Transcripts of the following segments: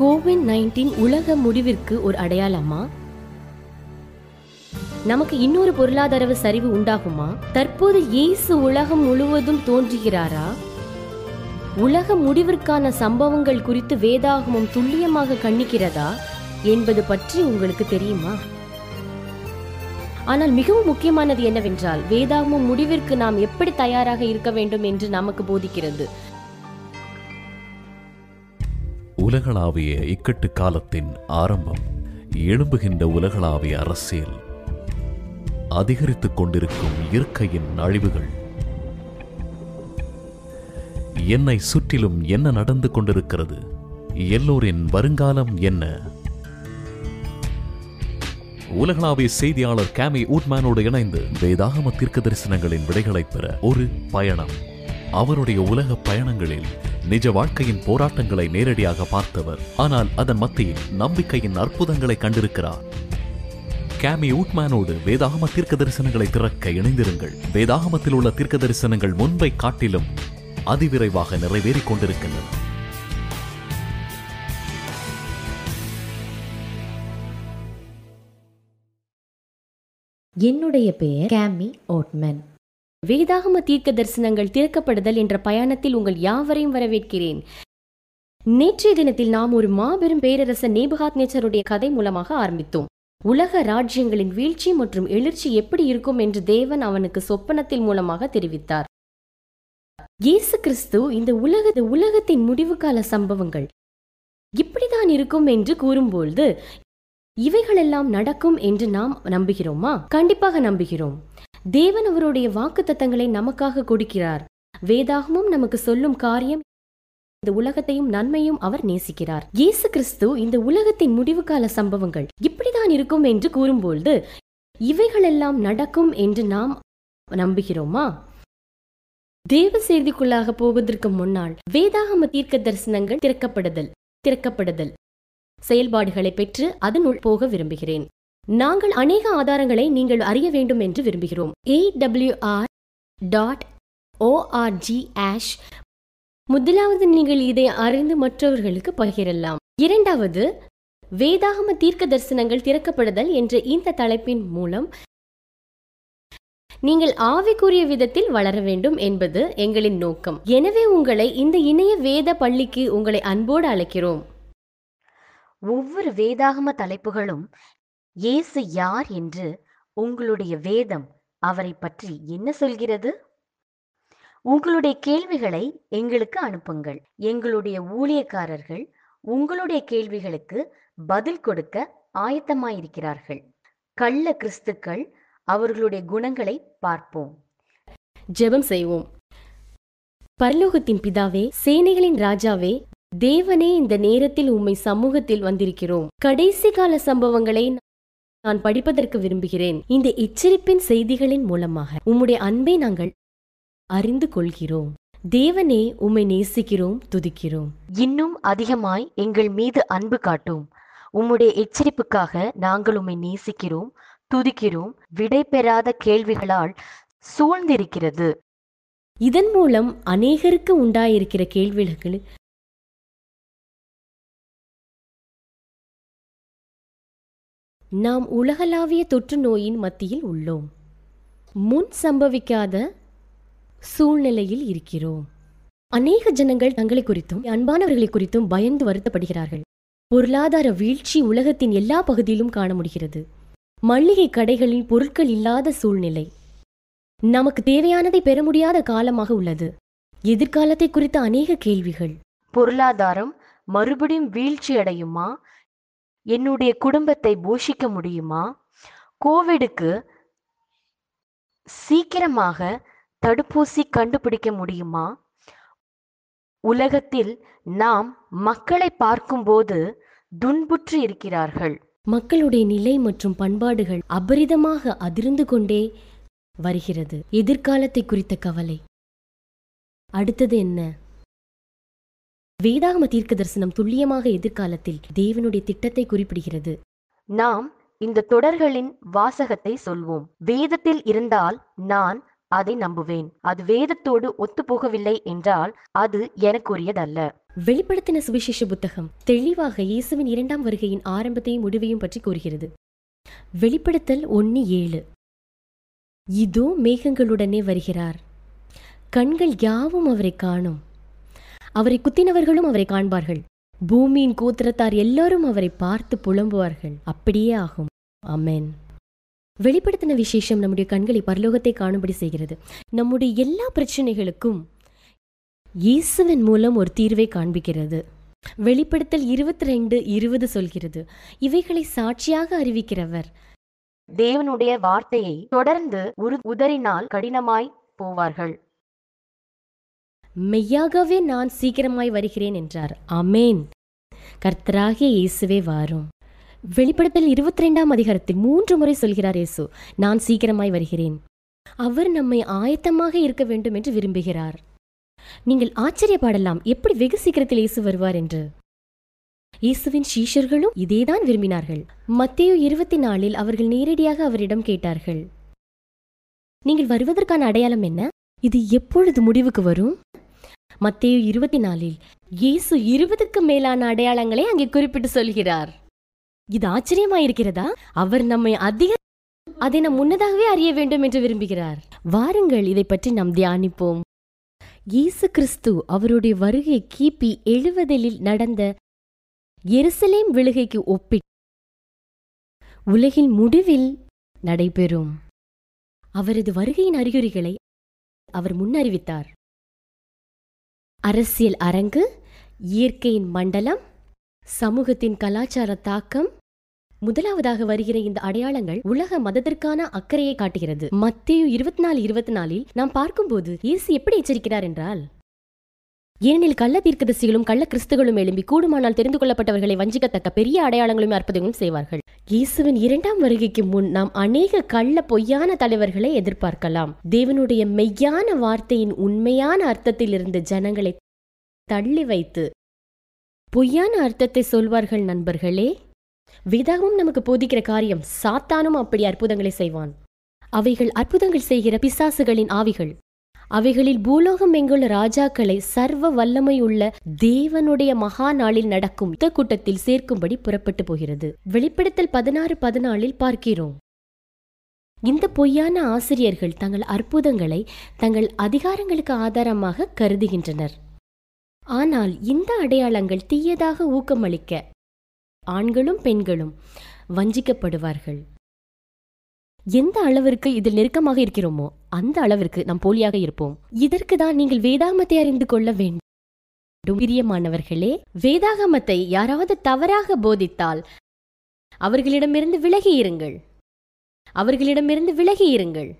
Covid nineteen உலக முடிவிற்கு ஒரு அடையாளமா நமக்கு இன்னொரு பொருளாதார சரிவு உண்டாகுமா? தற்போது இயேசு உலகம் முழுவதும் தோன்றுகிறாரா? உலக முடிவிற்கான சம்பவங்கள் குறித்து வேதாகமம் துல்லியமாக கண்ணிக்கிறதா? என்பது பற்றி உங்களுக்கு தெரியுமா? ஆனால் மிகவும் முக்கியமானது என்னவென்றால் வேதாகமம் முடிவிற்கு நாம் எப்படி தயாராக இருக்க வேண்டும் என்று நமக்கு போதிக்கிறது. உலகளாவிய இக்கட்டு காலத்தின் ஆரம்பம். எழும்புகின்ற உலகளாவிய அரசியல். அதிகரித்துக் கொண்டிருக்கும் இயற்கையின் அழிவுகள். என்னை சுற்றிலும் என்ன நடந்து கொண்டிருக்கிறது? எல்லோரின் வருங்காலம் என்ன? உலகளாவிய செய்தியாளர் கேமி ஊட்மேனோடு இணைந்து வேதாகம தீர்க்க தரிசனங்களின் விடைகளை பெற ஒரு பயணம். அவருடைய உலக பயணங்களில் நிஜ வாழ்க்கையின் போராட்டங்களை நேரடியாக பார்த்தவர். ஆனால் அதன் மத்தியில் நம்பிக்கையின் அற்புதங்களை கண்டிருக்கிறார். கேமி ஊட்மேனோடு வேதாகம தீர்க்க தரிசனங்களை திறக்க இணைந்திருங்கள். வேதாகமத்தில் உள்ள தீர்க்க தரிசனங்கள் முன்பை காட்டிலும் அதிவிரைவாக நிறைவேறிக் கொண்டிருக்கின்றன. என்னுடைய பெயர் கேமி ஓட்மன். வேதாகம தீர்க்க தரிசனங்கள் திறக்கப்படுதல் என்ற பயணத்தில் உங்கள் யாவரையும் வரவேற்கிறேன். நேற்றைய தினத்தில் நாம் ஒரு மாபெரும் பேரரசர் நேபுகாத் நேச்சருடைய கதை மூலமாக ஆரம்பித்தோம். உலக ராஜ்யங்களின் வீழ்ச்சி மற்றும் எழுச்சி எப்படி இருக்கும் என்று தேவன் அவனுக்கு சொப்பனத்தில் மூலமாக தெரிவித்தார். இயேசு கிறிஸ்து இந்த உலக உலகத்தின் முடிவு கால சம்பவங்கள் இப்படிதான் இருக்கும் என்று கூறும்பொழுது இவைகளெல்லாம் நடக்கும் என்று நாம் நம்புகிறோமா? கண்டிப்பாக நம்புகிறோம். தேவன் அவருடைய வாக்குத்தத்தங்களை நமக்காக கொடுக்கிறார். வேதாகமும் நமக்கு சொல்லும் காரியம் இந்த உலகத்தையும் நன்மையும் அவர் நேசிக்கிறார். இயேசு கிறிஸ்து இந்த உலகத்தின் முடிவுகால சம்பவங்கள் இப்படிதான் இருக்கும் என்று கூறும்பொழுது இவைகளெல்லாம் நடக்கும் என்று நாம் நம்புகிறோமா? தேவ செய்திக்குள்ளாக போவதற்கு முன்னால் வேதாகம தீர்க்க தரிசனங்கள் திறக்கப்படுதல் திறக்கப்படுதல். செயல்பாடுகளை பெற்று அதனுள் போக விரும்புகிறேன். நாங்கள் அநேக ஆதாரங்களை நீங்கள் அறிய வேண்டும் என்று விரும்புகிறோம். ஏடபிள்யூஆர் டாட் ஓஆர்ஜி ஆஷ் முதலாவது நீங்கள் இதை அறிந்து மற்றவர்களுக்கு பகிரலாம். இரண்டாவது வேதாகம தீர்க்க தரிசனங்கள் திறக்கப்படுதல் என்ற இந்த தலைப்பின் மூலம் நீங்கள் ஆவிக்குரிய விதத்தில் வளர வேண்டும் என்பது எங்களின் நோக்கம். எனவே உங்களை இந்த இணைய வேத பள்ளிக்கு உங்களை அன்போடு அழைக்கிறோம். ஒவ்வொரு வேதாகம தலைப்புகளும் இயேசு யார் என்று உங்களுடைய வேதம் அவரை பற்றி என்ன சொல்கிறது? உங்களுடைய கேள்விகளை எங்களுக்கு அனுப்புங்கள். எங்களுடைய ஊழியக்காரர்கள் உங்களுடைய கேள்விகளுக்கு பதில் கொடுக்க ஆயத்தமாயிருக்கிறார்கள். கள்ள கிறிஸ்துக்கள் அவர்களுடைய குணங்களை பார்ப்போம். ஜெபம் செய்வோம். பரலோகத்தின் பிதாவே சேனைகளின் ராஜாவே தேவனே இந்த நேரத்தில் உம்மை சமூகத்தில் வந்திருக்கிறோம். கடைசி கால சம்பவங்களை நான் படிப்பதற்கு விரும்புகிறேன். இந்த எச்சரிப்பின் செய்திகளின் மூலமாக உம்முடைய அன்பை நாங்கள் அறிந்து கொள்கிறோம். தேவனே உம்மை நேசிக்கிறோம் துதிக்கிறோம். இன்னும் அதிகமாய் எங்கள் மீது அன்பு காட்டும். உம்முடைய எச்சரிப்புக்காக நாங்கள் உம்மை நேசிக்கிறோம் துதிக்கிறோம் விடை பெறாத கேள்விகளால் சூழ்ந்திருக்கிறது. இதன் மூலம் அநேகருக்கு உண்டாயிருக்கிற கேள்விகள் நாம் உலகளாவிய தொற்று நோயின் மத்தியில் உள்ளோம். முன் சம்பவிக்காத சூழ்நிலையில் இருக்கிறோம். அநேக ஜனங்கள் தங்களை குறித்தும் அன்பானவர்களை குறித்தும் பயந்து வருத்தப்படுகிறார்கள். பொருளாதார வீழ்ச்சி உலகத்தின் எல்லா பகுதியிலும் காண முடிகிறது. மளிகை கடைகளில் பொருட்கள் இல்லாத சூழ்நிலை. நமக்கு தேவையானதை பெற முடியாத காலமாக உள்ளது. எதிர்காலத்தை குறித்த அநேக கேள்விகள். பொருளாதாரம் மறுபடியும் வீழ்ச்சி அடையுமா என்னுடைய குடும்பத்தை போஷிக்க முடியுமா? கோவிடுக்கு சீக்கிரமாக தடுப்பூசி கண்டுபிடிக்க முடியுமா? உலகத்தில் நாம் மக்களை பார்க்கும்போது துன்புற்று இருக்கிறார்கள். மக்களுடைய நிலை மற்றும் பண்பாடுகள் அபரிதமாக அதிர்ந்து கொண்டே வருகிறது. எதிர்காலத்தை குறித்த கவலை. அடுத்தது என்ன? வேதாகம தீர்க்க தரிசனம் துல்லியமாக எதிர்காலத்தில் தேவனுடைய திட்டத்தை குறிப்பிடுகிறது. நாம் இந்த தொடர்களின் வாசகத்தை சொல்வோம். வேதத்தில் இருந்தால் நான் அதை நம்புவேன். அது வேதத்தோடு ஒத்துப்போகவில்லை என்றால் அது எனக்குரியதல்ல. வெளிப்படுத்தின சுவிசேஷ புத்தகம் தெளிவாக இயேசுவின் இரண்டாம் வருகையின் ஆரம்பத்தையும் முடிவையும் பற்றி கூறுகிறது. வெளிப்படுத்தல் ஒன்னு ஏழு. இதோ மேகங்களுடனே வருகிறார். கண்கள் யாவும் அவரை காணும். அவரை குத்தினவர்களும் அவரை காண்பார்கள். பூமியின் கூத்திரத்தார் எல்லாரும் அவரை பார்த்து புலம்புவார்கள். அப்படியே ஆகும். அமேன் வெளிப்படுத்தின விசேஷம் நம்முடைய கண்களை பரலோகத்தை காணும்படி செய்கிறது. நம்முடைய எல்லா பிரச்சனைகளுக்கும் இயேசுவின் மூலம் ஒரு தீர்வை காண்பிக்கிறது. வெளிப்படுத்தல் இருபத்தி ரெண்டு இருபது சொல்கிறது. இவைகளை சாட்சியாக அறிவிக்கிறவர். தேவனுடைய வார்த்தையை தொடர்ந்து உரு உதறினால் கடினமாய் போவார்கள். மெய்யாகவே நான் சீக்கிரமாய் வருகிறேன் என்றார். அமேன் கர்த்தராகிய இயேசுவே வாரும். வெளிப்படுத்தல் இருபத்தி ரெண்டாம் அதிகாரத்தில் மூன்று முறை சொல்கிறார் இயேசு நான் சீக்கிரமாய் வருகிறேன். அவர் நம்மை ஆயத்தமாக இருக்க வேண்டும் என்று விரும்புகிறார். நீங்கள் ஆச்சரியப்படலாம் எப்படி வெகு சீக்கிரத்தில் இயேசு வருவார் என்று. இயேசுவின் சீஷர்களும் இதேதான் விரும்பினார்கள். மத்தியோ இருபத்தி நாலில் அவர்கள் நேரடியாக அவரிடம் கேட்டார்கள் நீங்கள் வருவதற்கான அடையாளம் என்ன? இது எப்பொழுது முடிவுக்கு வரும்? மத்தேயு இருபத்தி நாலில் இயேசு இருபதுக்கு மேலான அடையாளங்களை அங்கே குறிப்பிட்டு சொல்கிறார். இது ஆச்சரியமாயிருக்கிறதா? அவர் நம்மை அதிக அதை நாம் முன்னதாகவே அறிய வேண்டும் என்று விரும்புகிறார். வாருங்கள் இதை பற்றி நாம் தியானிப்போம். இயேசு கிறிஸ்து அவருடைய வருகை கிபி எழுவதில் நடந்த எருசலேம் விழுகைக்கு ஒப்பி உலகின் முடிவில் நடைபெறும். அவரது வருகையின் அறிகுறிகளை அவர் முன்னறிவித்தார். அரசியல் அரங்கு இயற்கையின் மண்டலம் சமூகத்தின் கலாச்சார தாக்கம். முதலாவதாக வருகிற இந்த அடையாளங்கள் உலக மதத்திற்கான அக்கறையை காட்டுகிறது. மத்திய இருபத்தி நாலு இருபத்தி நாலில் நாம் பார்க்கும்போது இயேசு எப்படி எச்சரிக்கிறார் என்றால் ஏனெனில் கள்ள தீர்க்கதரிசிகளும் கள்ள கிறிஸ்துகளும் எழும்பி கூடுமானால் தெரிந்து கொள்ளப்பட்டவர்களை வஞ்சிக்கத்தக்க பெரிய அடையாளங்களும் அற்புதங்களும் செய்வார்கள். இயேசுவின் இரண்டாம் வருகைக்கு முன் நாம் அநேக கள்ள பொய்யான தலைவர்களை எதிர்பார்க்கலாம். தேவனுடைய மெய்யான வார்த்தையின் உண்மையான அர்த்தத்தில் இருந்து ஜனங்களை தள்ளி வைத்து பொய்யான அர்த்தத்தை சொல்வார்கள் நண்பர்களே. வேதாகமும் நமக்கு போதிக்கிற காரியம் சாத்தானும் அப்படி அற்புதங்களை செய்வான். அவைகள் அற்புதங்கள் செய்கிற பிசாசுகளின் ஆவிகள். அவைகளில் பூலோகம் எங்குள்ள ராஜாக்களை சர்வ வல்லமையுள்ள தேவனுடைய மகா நாளில் நடக்கும் யுத்த கூட்டத்தில் சேர்க்கும்படி புறப்பட்டு போகிறது. வெளிப்படுத்தல் பதினாறு பதினாலில் பார்க்கிறோம். இந்த பொய்யான ஆசிரியர்கள் தங்கள் அற்புதங்களை தங்கள் அதிகாரங்களுக்கு ஆதாரமாக கருதுகின்றனர். ஆனால் இந்த அடையாளங்கள் தீயதாக ஊக்கமளிக்க ஆண்களும் பெண்களும் வஞ்சிக்கப்படுவார்கள். எந்த அளவிற்கு இதில் நெருக்கமாக இருக்கிறோமோ அந்த அளவிற்கு நாம் போலியாக இருப்போம். இதற்கு தான் நீங்கள் வேதாகமத்தை அறிந்து கொள்ள வேண்டும். பிரியமானவர்களே வேதாகமத்தை யாராவது தவறாக போதித்தால் அவர்களிடமிருந்து விலகி இருங்கள். அவர்களிடமிருந்து விலகி இருங்கள்.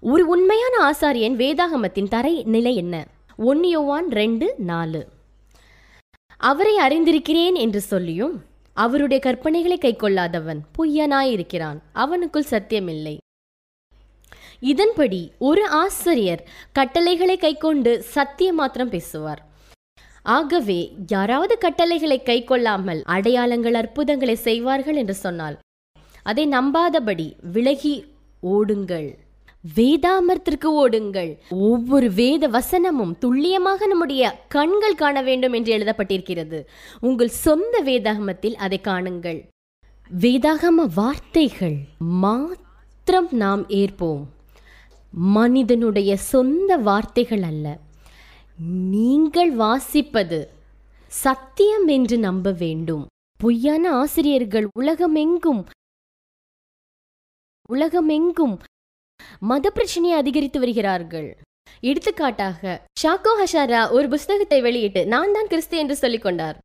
ஒரு உண்மையான ஆசாரியன் வேதாகமத்தின் தரை நிலை என்ன? ஒன்னியோவான் ரெண்டு நாலு. அவரை அறிந்திருக்கிறேன் என்று சொல்லியும் அவருடைய கற்பனைகளை கைக்கொள்ளாதவன் பொய்யனாயிருக்கிறான். அவனுக்குள் சத்தியமில்லை. இதன்படி ஒரு ஆசிரியர் கட்டளைகளை கைக்கொண்டு சத்தியம் மாத்திரம் பேசுவார். ஆகவே யாராவது கட்டளைகளை கைக்கொள்ளாமல் அடையாளங்கள் அற்புதங்களை செய்வார்கள் என்று சொன்னால் அதை நம்பாதபடி விலகி ஓடுங்கள். வேதாமர்த்திற்கு ஓடுங்கள். ஒவ்வொரு வேத வசனமும் துல்லியமாக நம்முடைய கண்கள் காண வேண்டும் என்று எழுதப்பட்டிருக்கிறது. உங்கள் சொந்த வேதாகமத்தில் அதை காணுங்கள். வேதாகம வார்த்தைகள் மாத்திரம் நாம் ஏற்போம். மனிதனுடைய சொந்த வார்த்தைகள் அல்ல. நீங்கள் வாசிப்பது சத்தியம் என்று நம்ப வேண்டும். பொய்யான ஆசிரியர்கள் உலகமெங்கும் உலகமெங்கும் மத பிரச்சனையை அதிகரித்து வருகிறார்கள். எடுத்துக்காட்டாக ஷாக்கோ ஹஷாரா ஒரு புஸ்தகத்தை வெளியிட்டு நான் தான் கிறிஸ்து என்று சொல்லிக் கொண்டார்.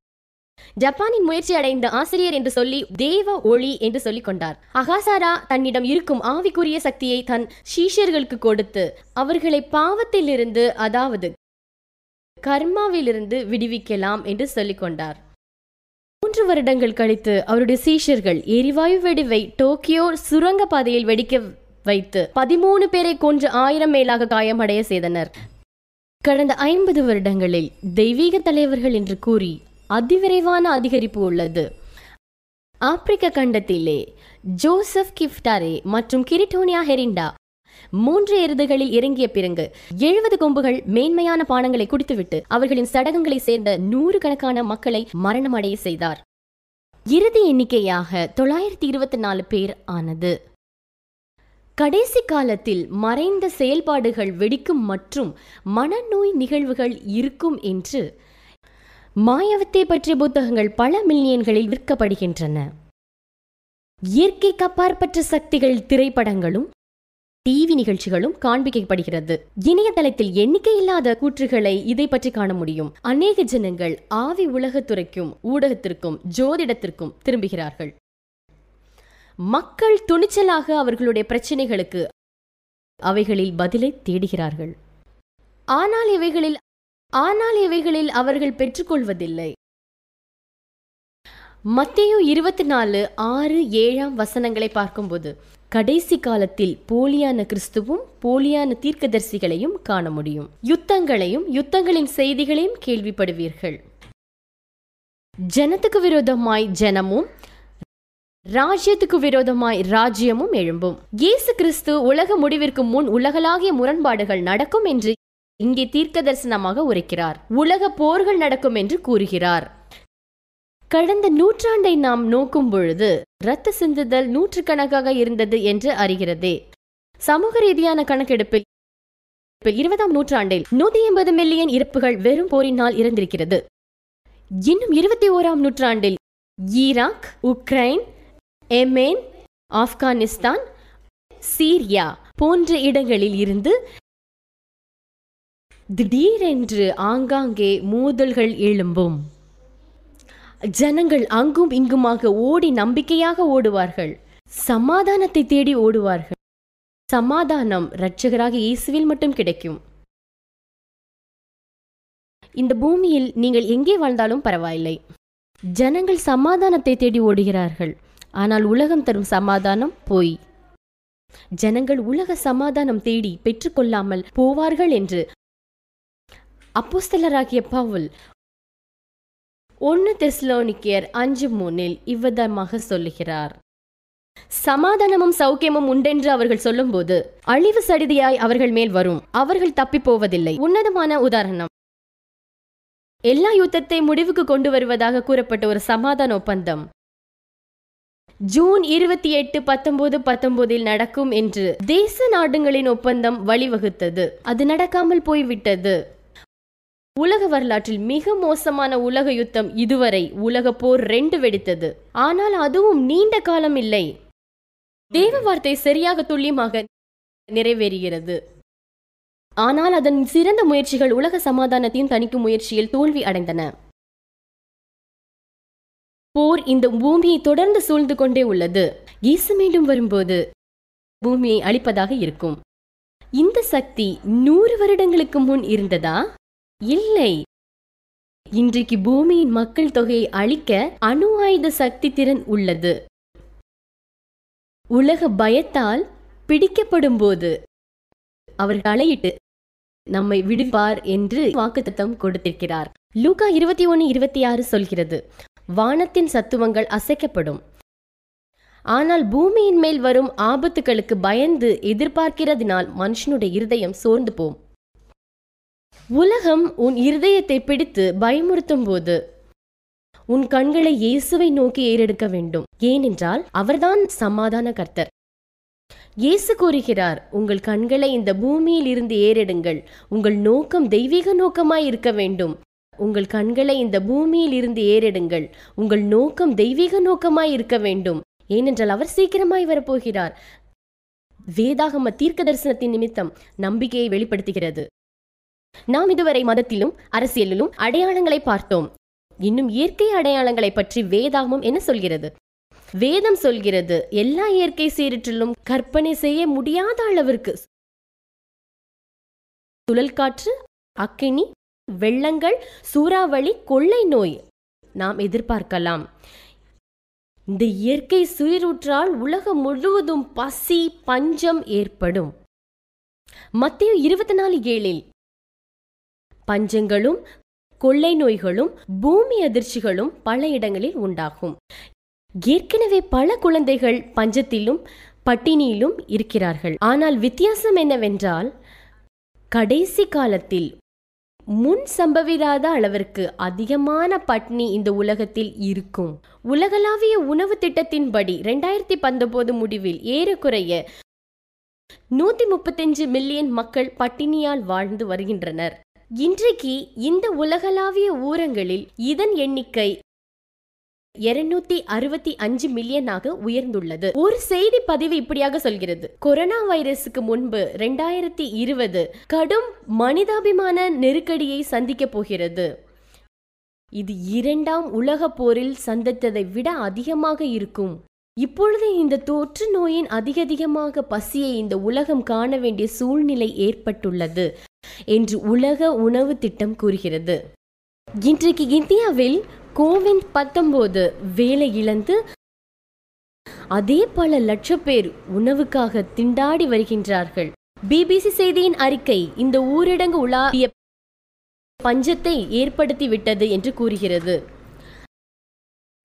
ஜப்பானின் முயற்சி அடைந்த ஆசிரியர் என்று சொல்லி தேவ ஒளி என்று சொல்லிக் கொண்டார். அகாசாரா தன்னிடம் இருக்கும் ஆவிக்குரிய சக்தியை தன் சீஷர்களுக்கு கொடுத்து அவர்களை பாவத்திலிருந்து அதாவது கர்மாவிலிருந்து விடுவிக்கலாம் என்று சொல்லிக் கொண்டார். மூன்று வருடங்கள் கழித்து அவருடைய சீஷர்கள் எரிவாயு வெடிவை டோக்கியோ சுரங்க பாதையில் வெடிக்க வைத்து பதிமூணு பேரை கொன்று ஆயிரம் மேலாக காயமடைய செய்தனர். கடந்த ஐம்பது வருடங்களில் தெய்வீக தலைவர்கள் என்று கூறி அதிவிரைவான அதிகரிப்பு உள்ளது. ஆப்பிரிக்க கண்டத்திலே ஜோசப் கிஃப்டாரே மற்றும் கிரிட்டோனியா ஹெரிண்டா மூன்று எருதுகளில் இறங்கிய பிறகு எழுபது கொம்புகள் மேன்மையான பானங்களை குடித்துவிட்டு அவர்களின் சடகங்களை சேர்ந்த நூறு கணக்கான மக்களை மரணமடைய செய்தார். இறுதி எண்ணிக்கையாக தொள்ளாயிரத்தி இருபத்தி நாலு பேர் ஆனது. கடைசி காலத்தில் மறைந்த செயல்பாடுகள் வெடிக்கும் மற்றும் மனநோய் நிகழ்வுகள் இருக்கும் என்று மாயவத்தை பற்றிய புத்தகங்கள் பல மில்லியன்களில் விற்கப்படுகின்றன. இயற்கைக்கு அப்பாற்பட்ட சக்திகள் திரைப்படங்களும் டிவி நிகழ்ச்சிகளும் காண்பிக்கப்படுகிறது. இணையதளத்தில் எண்ணிக்கையில்லாத கூற்றுகளை இதை பற்றி காண முடியும். அநேக ஜனங்கள் ஆவி உலகத்துறைக்கும் ஊடகத்திற்கும் ஜோதிடத்திற்கும் திரும்புகிறார்கள். மக்கள் துணிச்சலாக அவர்களுடைய பிரச்சனைகளுக்கு அவைகளில் பதிலை தேடுகிறார்கள். ஆனால் இவைகளில் ஆனால் இவைகளில் அவர்கள் பெற்றுக்கொள்வதில்லை. மத்திய இருபத்தி நாலு ஆறு ஏழாம் வசனங்களை பார்க்கும்போது கடைசி காலத்தில் போலியான கிறிஸ்துவும் போலியான தீர்க்கதரிசிகளையும் காண முடியும். யுத்தங்களையும் யுத்தங்களின் செய்திகளையும் கேள்விப்படுவீர்கள். ஜனத்துக்கு விரோதமாய் ஜனமும் ராஜ்யத்துக்கு விரோதமாய் ராஜ்யமும் எழும்பும். இயேசு கிறிஸ்து உலக முடிவிற்கு முன் உலகளாகிய முரண்பாடுகள் நடக்கும் என்று இங்கே தீர்க்க தரிசனமாக உரைக்கிறார். உலக போர்கள் நடக்கும் என்று கூறுகிறார். கடந்த நூற்றாண்டை நாம் நோக்கும் பொழுது இரத்த சிந்துதல் நூற்றுக்கணக்காக இருந்தது என்று அறிகிறதே. சமூக ரீதியான கணக்கெடுப்பில் இருபதாம் நூற்றாண்டில் நூத்தி எண்பது மில்லியன் இறப்புகள் வெறும் போரினால் இருந்திருக்கிறது இன்னும் இருபத்தி ஓராம் நூற்றாண்டில் Iraq Ukraine Yemen Afghanistan Syria போன்ற இடங்களில் இருந்து திடீரென்று ஆங்காங்கே மோதல்கள் எழும்பும். ஜனங்கள் அங்கும் இங்குமாக ஓடி நம்பிக்கையாக ஓடுவார்கள். சமாதானத்தை தேடி ஓடுவார்கள். சமாதானம் இரட்சகராக இயேசுவில் மட்டும் கிடைக்கும். இந்த பூமியில் நீங்கள் எங்கே வாழ்ந்தாலும் பரவாயில்லை. ஜனங்கள் சமாதானத்தை தேடி ஓடுகிறார்கள். ஆனால் உலகம் தரும் சமாதானம் போய். ஜனங்கள் உலக சமாதானம் தேடி பெற்றுக்கொள்ளாமல் போவார்கள் என்று அப்போஸ்தலராகிய பவுல் ஒன்னு தெஸ்லோனிக்கியர் அஞ்சு மூணில் இவ்விதமாக சொல்லுகிறார். சமாதானமும் சௌக்கியமும் உண்டென்று அவர்கள் சொல்லும்போது அழிவு சடிதியாய் அவர்கள் மேல் வரும். அவர்கள் தப்பி போவதில்லை. உன்னதமான உதாரணம். எல்லா யுத்தத்தை முடிவுக்கு கொண்டு வருவதாக கூறப்பட்ட ஒரு சமாதான ஒப்பந்தம். ஜூன் இருபத்தி எட்டு பத்தொன்பது பத்தொன்பதில் நடக்கும் என்று தேச நாடுகளின் ஒப்பந்தம் வழிவகுத்தது. அது நடக்காமல் போய்விட்டது. உலக வரலாற்றில் மிக மோசமான உலக யுத்தம் இதுவரை உலக போர் ரெண்டு வெடித்தது. ஆனால் அதுவும் நீண்ட காலம் இல்லை. தேவ வார்த்தை சரியாக துல்லியமாக நிறைவேறுகிறது. ஆனால் அதன் சிறந்த முயற்சிகள் உலக சமாதானத்தையும் தணிக்கும் முயற்சியில் தோல்வி அடைந்தன. போர் இந்த பூமியை தொடர்ந்து சூழ்ந்து கொண்டே உள்ளது. இயேசு மீண்டும் வரும்போது பூமியை அழிப்பதாக இருக்கும். இந்த சக்தி நூறு வருடங்களுக்கு முன் இருந்ததா? இல்லை. இன்றைக்கு பூமியின் மக்கள் தொகையை அழிக்க அணு ஆயுத சக்தி திறன் உள்ளது. உலக பயத்தால் பிடிக்கப்படும் போது அவர் தலையிட்டு நம்மை விடுவார் என்று வாக்குத்தத்தம் கொடுத்திருக்கிறார். லூகா இருபத்தி ஒன்று இருபத்தி ஆறு சொல்கிறது. வானத்தின் சத்துவங்கள் அசைக்கப்படும். ஆனால் பூமியின் மேல் வரும் ஆபத்துகளுக்கு பயந்து எதிர்பார்க்கிறதினால் மனுஷனுடைய இருதயம் சோர்ந்து போம். உலகம் உன் இருதயத்தை பிடித்து பயமுறுத்தும் போது உன் கண்களை இயேசுவை நோக்கி ஏறெடுக்க வேண்டும். ஏனென்றால் அவர்தான் சமாதான கர்த்தர். இயேசு கூறுகிறார் உங்கள் கண்களை இந்த பூமியில் இருந்து ஏறெடுங்கள். உங்கள் நோக்கம் தெய்வீக நோக்கமாய் இருக்க வேண்டும். உங்கள் கண்களை இந்த பூமியில் இருந்து ஏறெடுங்கள். உங்கள் நோக்கம் தெய்வீக நோக்கமாய் இருக்க வேண்டும். ஏனென்றால் அவர் சீக்கிரமாய் வரப்போகிறார். வேதாகம தீர்க்க தரிசனத்தின் நிமித்தம் நம்பிக்கையை வெளிப்படுத்துகிறது. நாம் இதுவரை மதத்திலும் அரசியலிலும் அடையாளங்களை பார்த்தோம். இன்னும் இயற்கை அடையாளங்களை பற்றி வேதாகமம் என்ன சொல்கிறது? வேதம் சொல்கிறது எல்லா இயற்கை சீரற்றிலும் கற்பனை செய்ய முடியாத அளவிற்கு. சுழல் காற்று அக்கினி வெள்ளங்கள் சூறாவளி கொள்ளை நோய் நாம் எதிர்பார்க்கலாம். இந்த இயற்கை சீரூற்றால் உலகம் முழுவதும் பசி பஞ்சம் ஏற்படும். மத்திய இருபத்தி நாலு ஏழில் பஞ்சங்களும் கொள்ளை நோய்களும் பூமி அதிர்ச்சிகளும் பல இடங்களில் உண்டாகும். ஏற்கனவே பல குழந்தைகள் பஞ்சத்திலும் பட்டினியிலும் இருக்கிறார்கள். ஆனால் வித்தியாசம் என்னவென்றால் கடைசி காலத்தில் முன் சம்பவிராத அளவிற்கு அதிகமான பட்னி இந்த உலகத்தில் இருக்கும். உலகளாவிய உணவு திட்டத்தின்படி ரெண்டாயிரத்தி பத்தொன்பது முடிவில் ஏறக்குறைய நூத்தி முப்பத்தஞ்சு மில்லியன் மக்கள் பட்டினியால் வாழ்ந்து வருகின்றனர். இன்றைக்கு இந்த உலகளாவிய ஊரங்களில் இதன் எண்ணிக்கை இருநூத்தி அறுபத்தி அஞ்சு மில்லியனாக உயர்ந்துள்ளது. ஒரு செய்தி பதிவு இப்படியாக சொல்கிறது. கொரோனா வைரஸுக்கு முன்பு ரெண்டாயிரத்தி இருபது கடும் மனிதாபிமான நெருக்கடியை சந்திக்க போகிறது. இது இரண்டாம் உலக போரில் சந்தித்ததை விட அதிகமாக இருக்கும். இப்பொழுது இந்த தொற்று நோயின் அதிகதிகமாக பசியை இந்த உலகம் காண வேண்டிய சூழ்நிலை ஏற்பட்டுள்ளது என்று உலக உணவு திட்டம் கூறுகிறது. இன்றைக்கு இந்தியாவில் கோவிட் பத்தொன்பது வேலை இழந்து அதே பல லட்ச பேர் உணவுக்காக திண்டாடி வருகின்றார்கள். பிபிசி செய்தியின் அறிக்கை இந்த ஊரடங்கு உலாவிய பஞ்சத்தை ஏற்படுத்திவிட்டது என்று கூறுகிறது.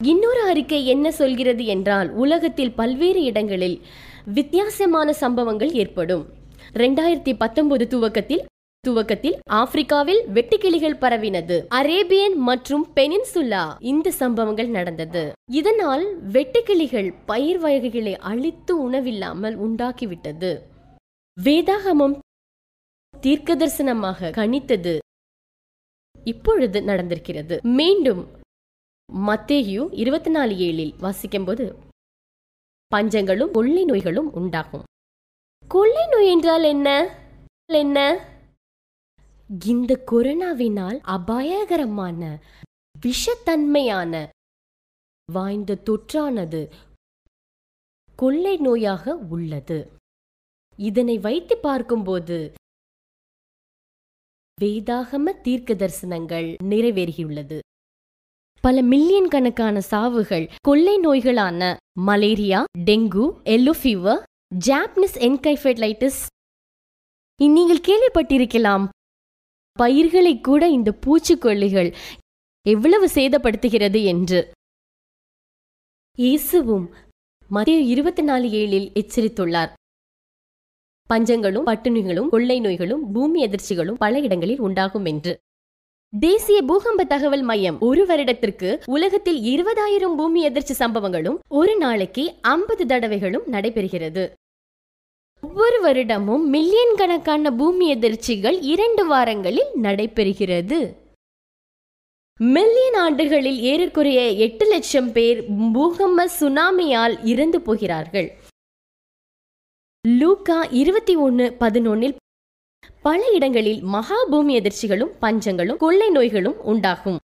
இன்னொரு அறிக்கை என்ன சொல்கிறது என்றால் உலகத்தில் பல்வேறு இடங்களில் வித்தியாசமான சம்பவங்கள் ஏற்படும். ரெண்டாயிரத்தி பத்தொன்பது துவக்கத்தில் துவக்கத்தில் ஆப்பிரிக்காவில் வெட்டுக்கிளிகள் பரவினது. அரேபியன் மற்றும் பெனின்சுலா இந்த சம்பவங்கள் நடந்தது. இதனால் வெட்டுக்கிளிகள் பயிர் வகைகளை அழித்து உணவில்லாமல் உண்டாக்கிவிட்டது. வேதாகமம் தீர்க்கதரிசனமாக கணித்தது. இப்பொழுது நடந்திருக்கிறது. மீண்டும் மத்தேயு இருபத்தி நாலு ஏழில் வாசிக்கும்போது பஞ்சங்களும் கொள்ளை நோய்களும் உண்டாகும். கொள்ளை நோய் என்றால் என்ன? என்ன? இந்த கொரோனாவினால் அபாயகரமான விஷத்தன்மையான வாய்ந்த தொற்றானது கொள்ளை நோயாக உள்ளது. இதனை வைத்து பார்க்கும்போது வேதாகம தீர்க்க தரிசனங்கள் நிறைவேறியுள்ளது. பல மில்லியன் கணக்கான சாவுகள் கொள்ளை நோய்களான malaria dengue yellow fever Japanese encephalitis. நீங்கள் கேள்விப்பட்டிருக்கலாம் பயிர்களை கூட இந்த பூச்சிக்கொல்லிகள் எவ்வளவு சேதப்படுத்துகிறது என்று. இயேசுவும் மதிய இருபத்தி நாலு ஏழில் எச்சரித்துள்ளார். பஞ்சங்களும் பட்டினிகளும் கொள்ளை நோய்களும் பூமி அதிர்ச்சிகளும் பல இடங்களில் உண்டாகும் என்று. தேசிய பூகம்ப தகவல் மையம் ஒரு வருடத்திற்கு உலகத்தில் இருபதாயிரம் பூமி எதிர்ச்சி சம்பவங்களும் ஒரு நாளைக்கு ஐம்பது தடவைகளும் நடைபெறுகிறது. ஒவ்வொரு வருடமும் மில்லியன் கணக்கான பூமி எதிர்ச்சிகள் இரண்டு வாரங்களில் நடைபெறுகிறது. மில்லியன் ஆண்டுகளில் ஏறக்குறைய எட்டு லட்சம் பேர் பூகம்ப சுனாமியால் இறந்து போகிறார்கள். லூக்கா இருபத்தி ஒன்று பதினொன்னில் பல இடங்களில் மகா பூமி எதிர்ச்சிகளும் பஞ்சங்களும் கொள்ளை நோய்களும் உண்டாகும்.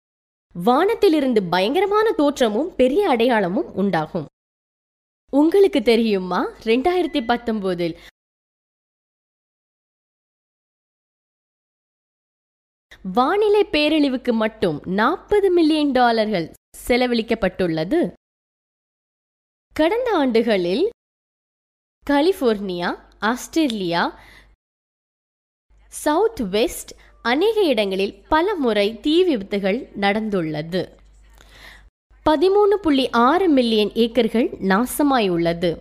வானத்திலிருந்து பயங்கரமான தோற்றமும் பெரிய அடையாளமும் உண்டாகும். உங்களுக்கு தெரியுமா? ரெண்டாயிரத்தி பத்தொன்பதில் வானிலை பேரழிவுக்கு மட்டும் நாற்பது மில்லியன் டாலர்கள் செலவழிக்கப்பட்டுள்ளது. கடந்த ஆண்டுகளில் கலிபோர்னியா ஆஸ்திரேலியா சவுத் வெஸ்ட் அநேக இடங்களில் பல முறை தீ விபத்துகள் நடந்துள்ளது. பதிமூணு புள்ளி ஆறு மில்லியன் ஏக்கர்கள் நாசமாயுள்ளது.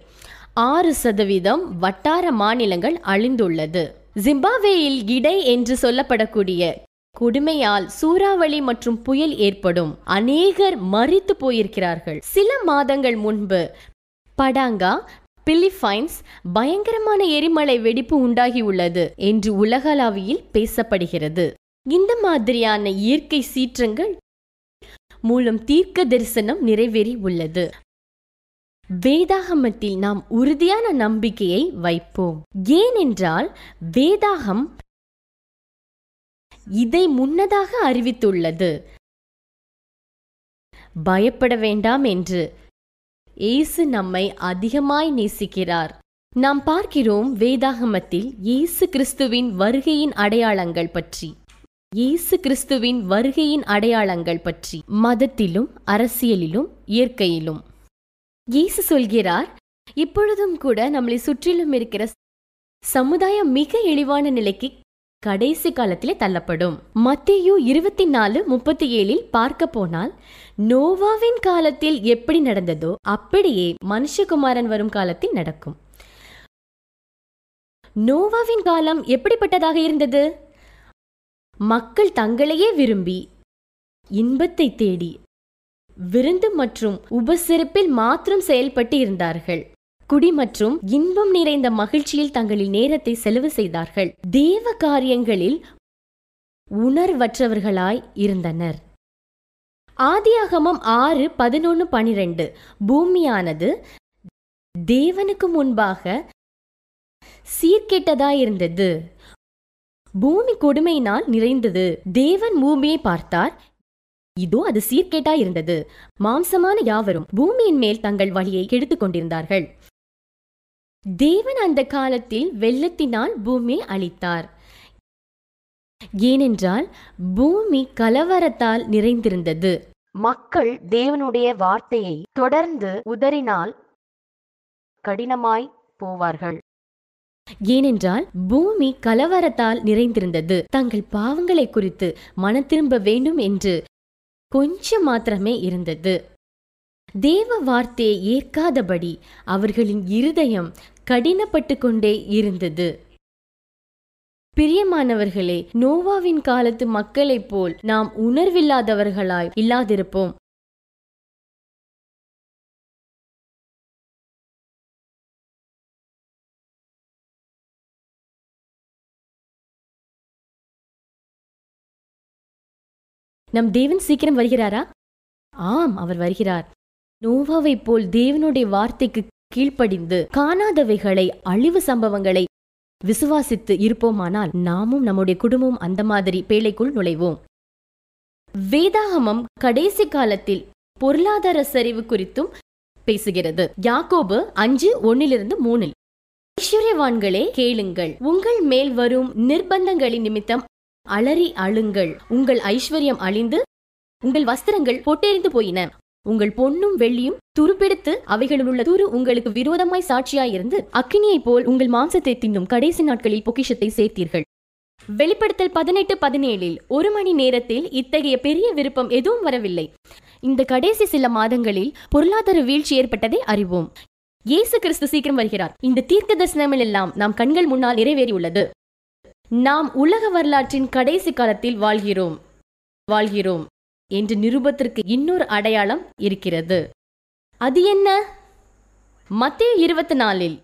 ஆறு சதவீதம் வட்டார மாநிலங்கள் அழிந்துள்ளது. ஜிம்பாவேயில் இடை என்று சொல்லப்படக்கூடிய கொடுமையால் சூறாவளி மற்றும் புயல் ஏற்படும். அநேகர் மறித்து போயிருக்கிறார்கள். சில மாதங்கள் முன்பு படாங்கா பிலிப்பைன்ஸ் பயங்கரமான எரிமலை வெடிப்பு உண்டாகியுள்ளது என்று உலகளாவியில் பேசப்படுகிறது. இந்த மாதிரியான இயற்கை சீற்றங்கள் மூலம் தீர்க்க தரிசனம் நிறைவேறி உள்ளது. வேதாகமத்தில் நாம் உறுதியான நம்பிக்கையை வைப்போம். ஏனென்றால் வேதாகம் இதை முன்னதாக அறிவித்துள்ளது. பயப்பட வேண்டாம் என்று. இயேசு நம்மை அதிகமாய் நேசிக்கிறார். நாம் பார்க்கிறோம் வேதாகமத்தில் இயேசு கிறிஸ்துவின் வருகையின் அடையாளங்கள் பற்றி. இயேசு கிறிஸ்துவின் வருகையின் அடையாளங்கள் பற்றி மதத்திலும் அரசியலிலும் இயற்கையிலும். இயேசு சொல்கிறார் இப்பொழுதும் கூட நம்மளை சுற்றிலும் இருக்கிற சமுதாயம் மிக இழிவான நிலைக்கு கடைசி காலத்திலே தள்ளப்படும். மத்தியு இருபத்தி நாலு முப்பத்தி ஏழில் பார்க்க போனால் நோவாவின் காலத்தில் எப்படி நடந்ததோ அப்படியே மனுஷகுமாரன் வரும் காலத்தில் நடக்கும். நோவாவின் காலம் எப்படிப்பட்டதாக இருந்தது? மக்கள் தங்களையே விரும்பி இன்பத்தை தேடி விருந்து மற்றும் உபசிறப்பில் மாத்திரம் செயல்பட்டு இருந்தார்கள். குடி மற்றும் இன்பம் நிறைந்த மகிழ்ச்சியில் தங்களின் நேரத்தை செலவு செய்தார்கள். தேவ காரியங்களில் உணர்வற்றவர்களாய் இருந்தனர். ஆதியாகமம் ஆறு பதினொன்னு பனிரெண்டு. பூமியானது தேவனுக்கு முன்பாக சீர்கெட்டதாயிருந்தது. பூமி கொடுமையினால் நிறைந்தது. தேவன் பூமியை பார்த்தார். இதோ அது சீர்கேட்டாய் இருந்தது. மாம்சமான யாவரும் பூமியின் மேல் தங்கள் வழியை கெடுத்துக் கொண்டிருந்தார்கள். தேவன் அந்த காலத்தில் வெள்ளத்தினால் பூமியை அழித்தார். ஏனென்றால் பூமி கலவரத்தால் நிறைந்திருந்தது. மக்கள் தேவனுடைய வார்த்தையை தொடர்ந்து உதறினால் கடினமாய் போவார்கள். ஏனென்றால் பூமி கலவரத்தால் நிறைந்திருந்தது. தங்கள் பாவங்களை குறித்து மன திரும்ப வேண்டும் என்று கொஞ்சம் மாத்திரமே இருந்தது. தேவ வார்த்தையை ஏற்காதபடி அவர்களின் இருதயம் கடினப்பட்டு கொண்டே இருந்தது. பிரியமானவர்களே நோவாவின் காலத்து மக்களைப் போல் நாம் உணர்வில்லாதவர்களாய் இல்லாதிருப்போம். நம் தேவன் சீக்கிரம் வருகிறாரா? ஆம் அவர் வருகிறார். நோவாவைப் போல் தேவனுடைய வார்த்தைக்கு கீழ்ப்படிந்து காணாதவைகளை அழிவு சம்பவங்களை விசுவாசித்து இருப்போமானால் நாமும் நம்முடைய குடும்பம் அந்த மாதிரி பேழைக்குள் நுழைவோம். வேதாகமம் கடைசி காலத்தில் பொருளாதார சரிவு குறித்தும் பேசுகிறது. யாக்கோபு அஞ்சு ஒன்னிலிருந்து மூணில் ஐஸ்வர்யவான்களே கேளுங்கள். உங்கள் மேல் வரும் நிர்பந்தங்களின் நிமித்தம் அலறி அழுங்கள். உங்கள் ஐஸ்வர்யம் அழிந்து உங்கள் வஸ்திரங்கள் பொட்டெறிந்து போயின. உங்கள் பொன்னும் வெள்ளியும் துருப்பெடுத்து அவைகளில் உள்ள துரு உங்களுக்கு விரோதமாய் சாட்சியாயிருந்து அக்கினியைப் போல் உங்கள் மாம்சத்தை தின்னும் கடைசி நாட்களில் பொக்கிஷத்தை சேர்த்தீர்கள். வெளிப்படுத்தல் பதினெட்டு பதினேழில் ஒரு மணி நேரத்தில் இத்தகைய பெரிய விருப்பம் எதுவும் வரவில்லை. இந்த கடைசி சில மாதங்களில் பொருளாதார வீழ்ச்சி ஏற்பட்டதை அறிவோம். இயேசு கிறிஸ்து சீக்கிரம் வருகிறார். இந்த தீர்க்க தரிசனங்கள் எல்லாம் நாம் கண்கள் முன்னால் நிறைவேறியுள்ளது. நாம் உலக வரலாற்றின் கடைசி காலத்தில் வாழ்கிறோம். வாழ்கிறோம் என்று நிருபத்திற்கு இன்னொரு அடையாளம் இருக்கிறது. அது என்ன? மத்திய இருபத்தி நாலில்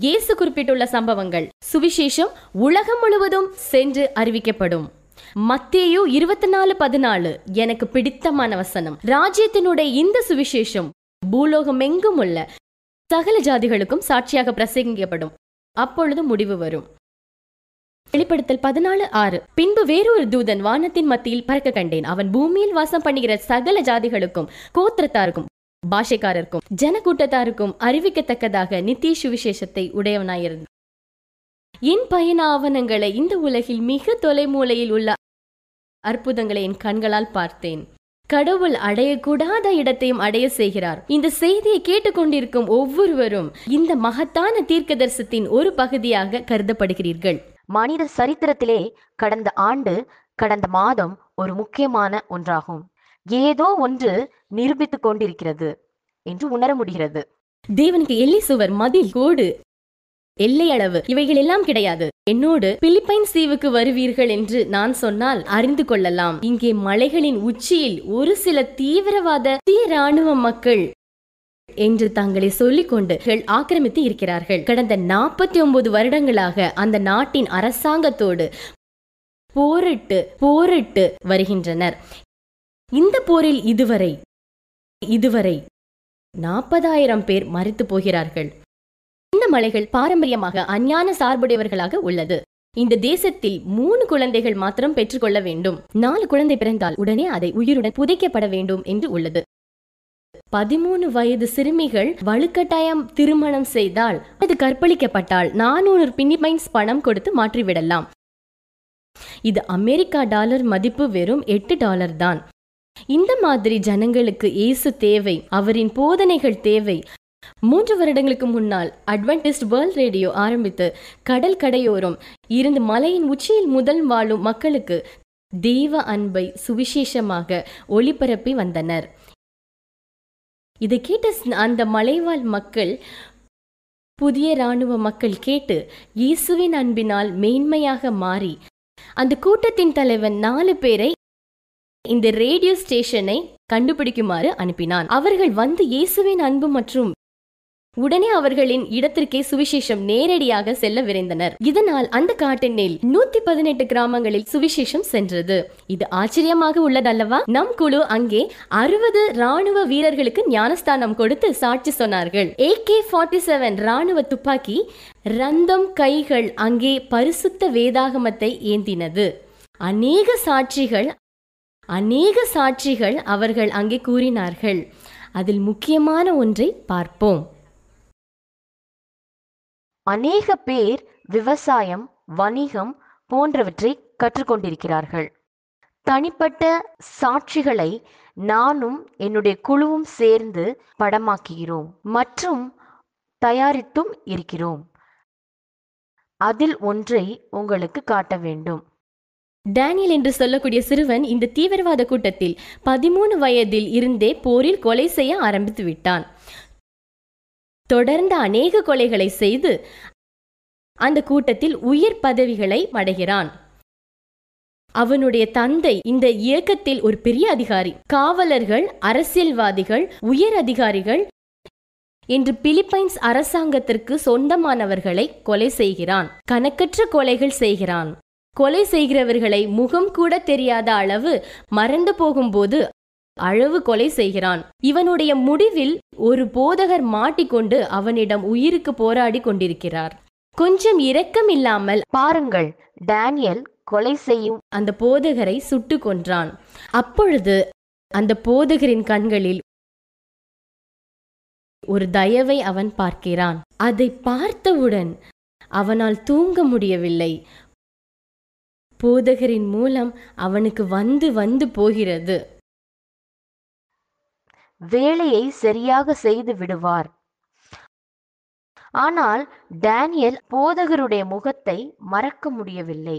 இயேசு குறிப்பிட்டுள்ள சம்பவங்கள் சுவிசேஷம் உலகம் முழுவதும் சென்று அறிவிக்கப்படும். மத்தியோ இருபத்தி நாலு பதினாலு எனக்கு பிடித்தமான வசனம். ராஜ்யத்தினுடைய இந்த சுவிசேஷம் பூலோகம் எங்கும் உள்ள சகல ஜாதிகளுக்கும் சாட்சியாக பிரசங்கிக்கப்படும். அப்பொழுது முடிவு வரும். வெளிப்படுத்தல் பதினாலு ஆறு. பின்பு வேறொரு தூதன் வானத்தின் மத்தியில் பறக்க கண்டேன். அவன் பூமியில் வாசம் பண்ணுகிற சகல ஜாதிகளுக்கும் கோத்திரத்தாருக்கும் பாஷைக்காரருக்கும் ஜனக்கூட்டத்தாருக்கும் அறிவிக்கத்தக்கதாக நித்திய சுவிசேஷத்தை உடையவனாயிருந்தான். என் பயண ஆவணங்களை இந்த உலகில் மிக தொலைமூலையில் உள்ள அற்புதங்களை என் கண்களால் பார்த்தேன். கடவுள் அடையக்கூடாத இடத்தையும் அடைய செய்கிறார். இந்த செய்தியை கேட்டுக்கொண்டிருக்கும் ஒவ்வொருவரும் இந்த மகத்தான தீர்க்கதரிசனத்தின் ஒரு பகுதியாக கருதப்படுகிறீர்கள். மனித சரித்திரத்திலே கடந்த ஆண்டு கடந்த மாதம் ஒரு முக்கியமான ஒன்றாகும். ஏதோ ஒன்று நிரூபித்துக் கொண்டிருக்கிறது என்று உணர முடிகிறது. தேவனுக்கு எல்லை சுவர் மதில் கோடு எல்லை அளவு இவைகள் எல்லாம் கிடையாது. என்னோடு பிலிப்பைன்ஸ் தீவுக்கு வருவீர்கள் என்று நான் சொன்னால் அறிந்து கொள்ளலாம். இங்கே மலைகளின் உச்சியில் ஒரு சில தீவிரவாத தீ ராணுவ மக்கள் என்று தங்களை சொல்லிக்கொண்டு ஆக்கிரமித்து இருக்கிறார்கள். கடந்த நாற்பத்தி ஒன்பது வருடங்களாக அந்த நாட்டின் அரசாங்கத்தோடு போரிட்டு போரிட்டு வருகின்றனர். இந்த போரில் இதுவரை இதுவரை நாற்பதாயிரம் பேர் மறித்து போகிறார்கள். இந்த மலைகள் பாரம்பரியமாக அஞ்ஞான சார்புடையவர்களாக உள்ளது. இந்த தேசத்தில் மூணு குழந்தைகள் மாத்திரம் பெற்றுக்கொள்ள வேண்டும். நாலு குழந்தை பிறந்தால் உடனே அதை உயிருடன் புதைக்கப்பட வேண்டும் என்று உள்ளது. பதிமூணு வயது சிறுமிகள் வலுக்கட்டாயம் திருமணம் செய்தால் அது கற்பழிக்கப்பட்டால் நானூறு பின்னிபைன்ஸ் பணம் கொடுத்து மாற்றிவிடலாம். இது அமெரிக்கா டாலர் மதிப்பு வெறும் எட்டு டாலர் தான். இந்த மாதிரி ஜனங்களுக்கு இயேசு தேவை அவரின் போதனைகள் தேவை. மூன்று வருடங்களுக்கு முன்னால் அட்வென்டிஸ்ட் வேர்ல்ட் ரேடியோ ஆரம்பித்து கடல் கடையோரம் இருந்து மலையின் உச்சியில் முதல் வாழும் மக்களுக்கு தெய்வ அன்பை சுவிசேஷமாக ஒளிபரப்பி வந்தனர். இதை கேட்ட அந்த மலைவாழ் மக்கள் புதிய இராணுவ மக்கள் கேட்டு இயேசுவின் அன்பினால் மேன்மையாக மாறி அந்த கூட்டத்தின் தலைவன் நாலு பேரை இந்த ரேடியோ ஸ்டேஷனை கண்டுபிடிக்குமாறு அனுப்பினான். அவர்கள் வந்து இயேசுவின் அன்பு மற்றும் உடனே அவர்களின் இடத்திற்கே சுவிசேஷம் நேரடியாக செல்ல விரைந்தனர். இதனால் அந்த காட்டெண்ணில் நூத்தி பதினெட்டு கிராமங்களில் சுவிசேஷம் சென்றது. இது ஆச்சரியமாக உள்ளதல்லவா? நம் குழு அங்கே அறுபது ராணுவ வீரர்களுக்கு ஞானஸ்தானம் கொடுத்து சாட்சி சொன்னார்கள். ஏ கே ஃபார்ட்டி செவன் ராணுவ துப்பாக்கி ரந்தம் கைகள் அங்கே பரிசுத்த வேதாகமத்தை ஏந்தினது. அநேக சாட்சிகள் அநேக சாட்சிகள் அவர்கள் அங்கே கூறினார்கள். அதில் முக்கியமான ஒன்றை பார்ப்போம். அநேக பேர் விவசாயம் வணிகம் போன்றவற்றை கற்றுக்கொண்டிருக்கிறார்கள். தனிப்பட்ட சாட்சிகளை நானும் என்னுடைய குழுவும் சேர்ந்து படமாக்குகிறோம் மற்றும் தயாரித்தும் இருக்கிறோம். அதில் ஒன்றை உங்களுக்கு காட்ட வேண்டும். டேனியல் என்று சொல்லக்கூடிய சிறுவன் இந்த தீவிரவாத கூட்டத்தில் பதிமூணு வயதில் இருந்தே போரில் கொலை செய்ய ஆரம்பித்து விட்டான் தொடர்ந்து அநேக கொலைகளை செய்து அந்த கூட்டத்தில் உயர் பதவிகளை அடைகிறான் அவனுடைய தந்தை இந்த இயக்கத்தில் ஒரு பெரிய அதிகாரி. காவலர்கள் அரசியல்வாதிகள் உயர் அதிகாரிகள் என்று பிலிப்பைன்ஸ் அரசாங்கத்திற்கு சொந்தமானவர்களை கொலை செய்கிறான். கணக்கற்ற கொலைகள் செய்கிறான். கொலை செய்கிறவர்களை முகம் கூட தெரியாத அளவு மறந்து போகும்போது அளவு கொலை செய்கிறான். இவனுடைய முடிவில் ஒரு போதகர் மாட்டிக்கொண்டு அவனிடம் உயிருக்கு போராடி கொண்டிருக்கிறார். கொஞ்சம் இரக்கம் இல்லாமல் பாருங்கள் டேனியல் கொலை செய்யும். அந்த போதகரை சுட்டு கொன்றான். அப்பொழுது அந்த போதகரின் கண்களில் ஒரு தயவை அவன் பார்க்கிறான். அதை பார்த்தவுடன் அவனால் தூங்க முடியவில்லை. போதகரின் மூலம் அவனுக்கு வந்து வந்து போகிறது. வேலையை சரியாக செய்து விடுவார். ஆனால் டேனியல் போதகருடைய முகத்தை மறக்க முடியவில்லை.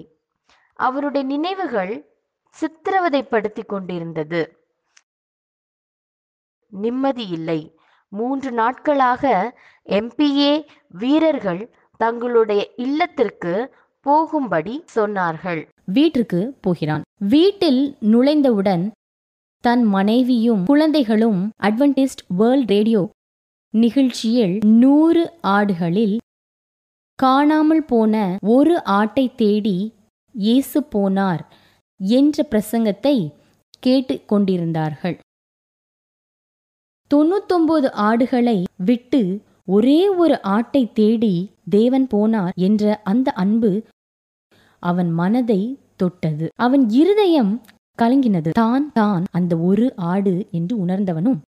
அவருடைய நினைவுகள் சித்திரவதைப்படுத்தி கொண்டிருந்தது. நிம்மதி இல்லை. மூன்று நாட்களாக எம்பிஏ வீரர்கள் தங்களுடைய இல்லத்திற்கு போகும்படி சொன்னார்கள். வீட்டிற்கு போகிறான். வீட்டில் நுழைந்தவுடன் தன் மனைவியும் குழந்தைகளும் அட்வென்டிஸ்ட் வேர்ல்ட் ரேடியோ நிகழ்ச்சியில் நூறு ஆடுகளில் காணாமல் போன ஒரு ஆட்டை தேடி இயேசு போனார் என்ற பிரசங்கத்தை கேட்டு கொண்டிருந்தார்கள். தொண்ணூத்தொன்பது ஆடுகளை விட்டு ஒரே ஒரு ஆட்டை தேடி தேவன் போனார் என்ற அந்த அன்பு அவன் மனதை தொட்டது. அவன் இருதயம் கலங்கினது. தான் தான் அந்த ஒரு ஆடு என்று உணர்ந்தவனும்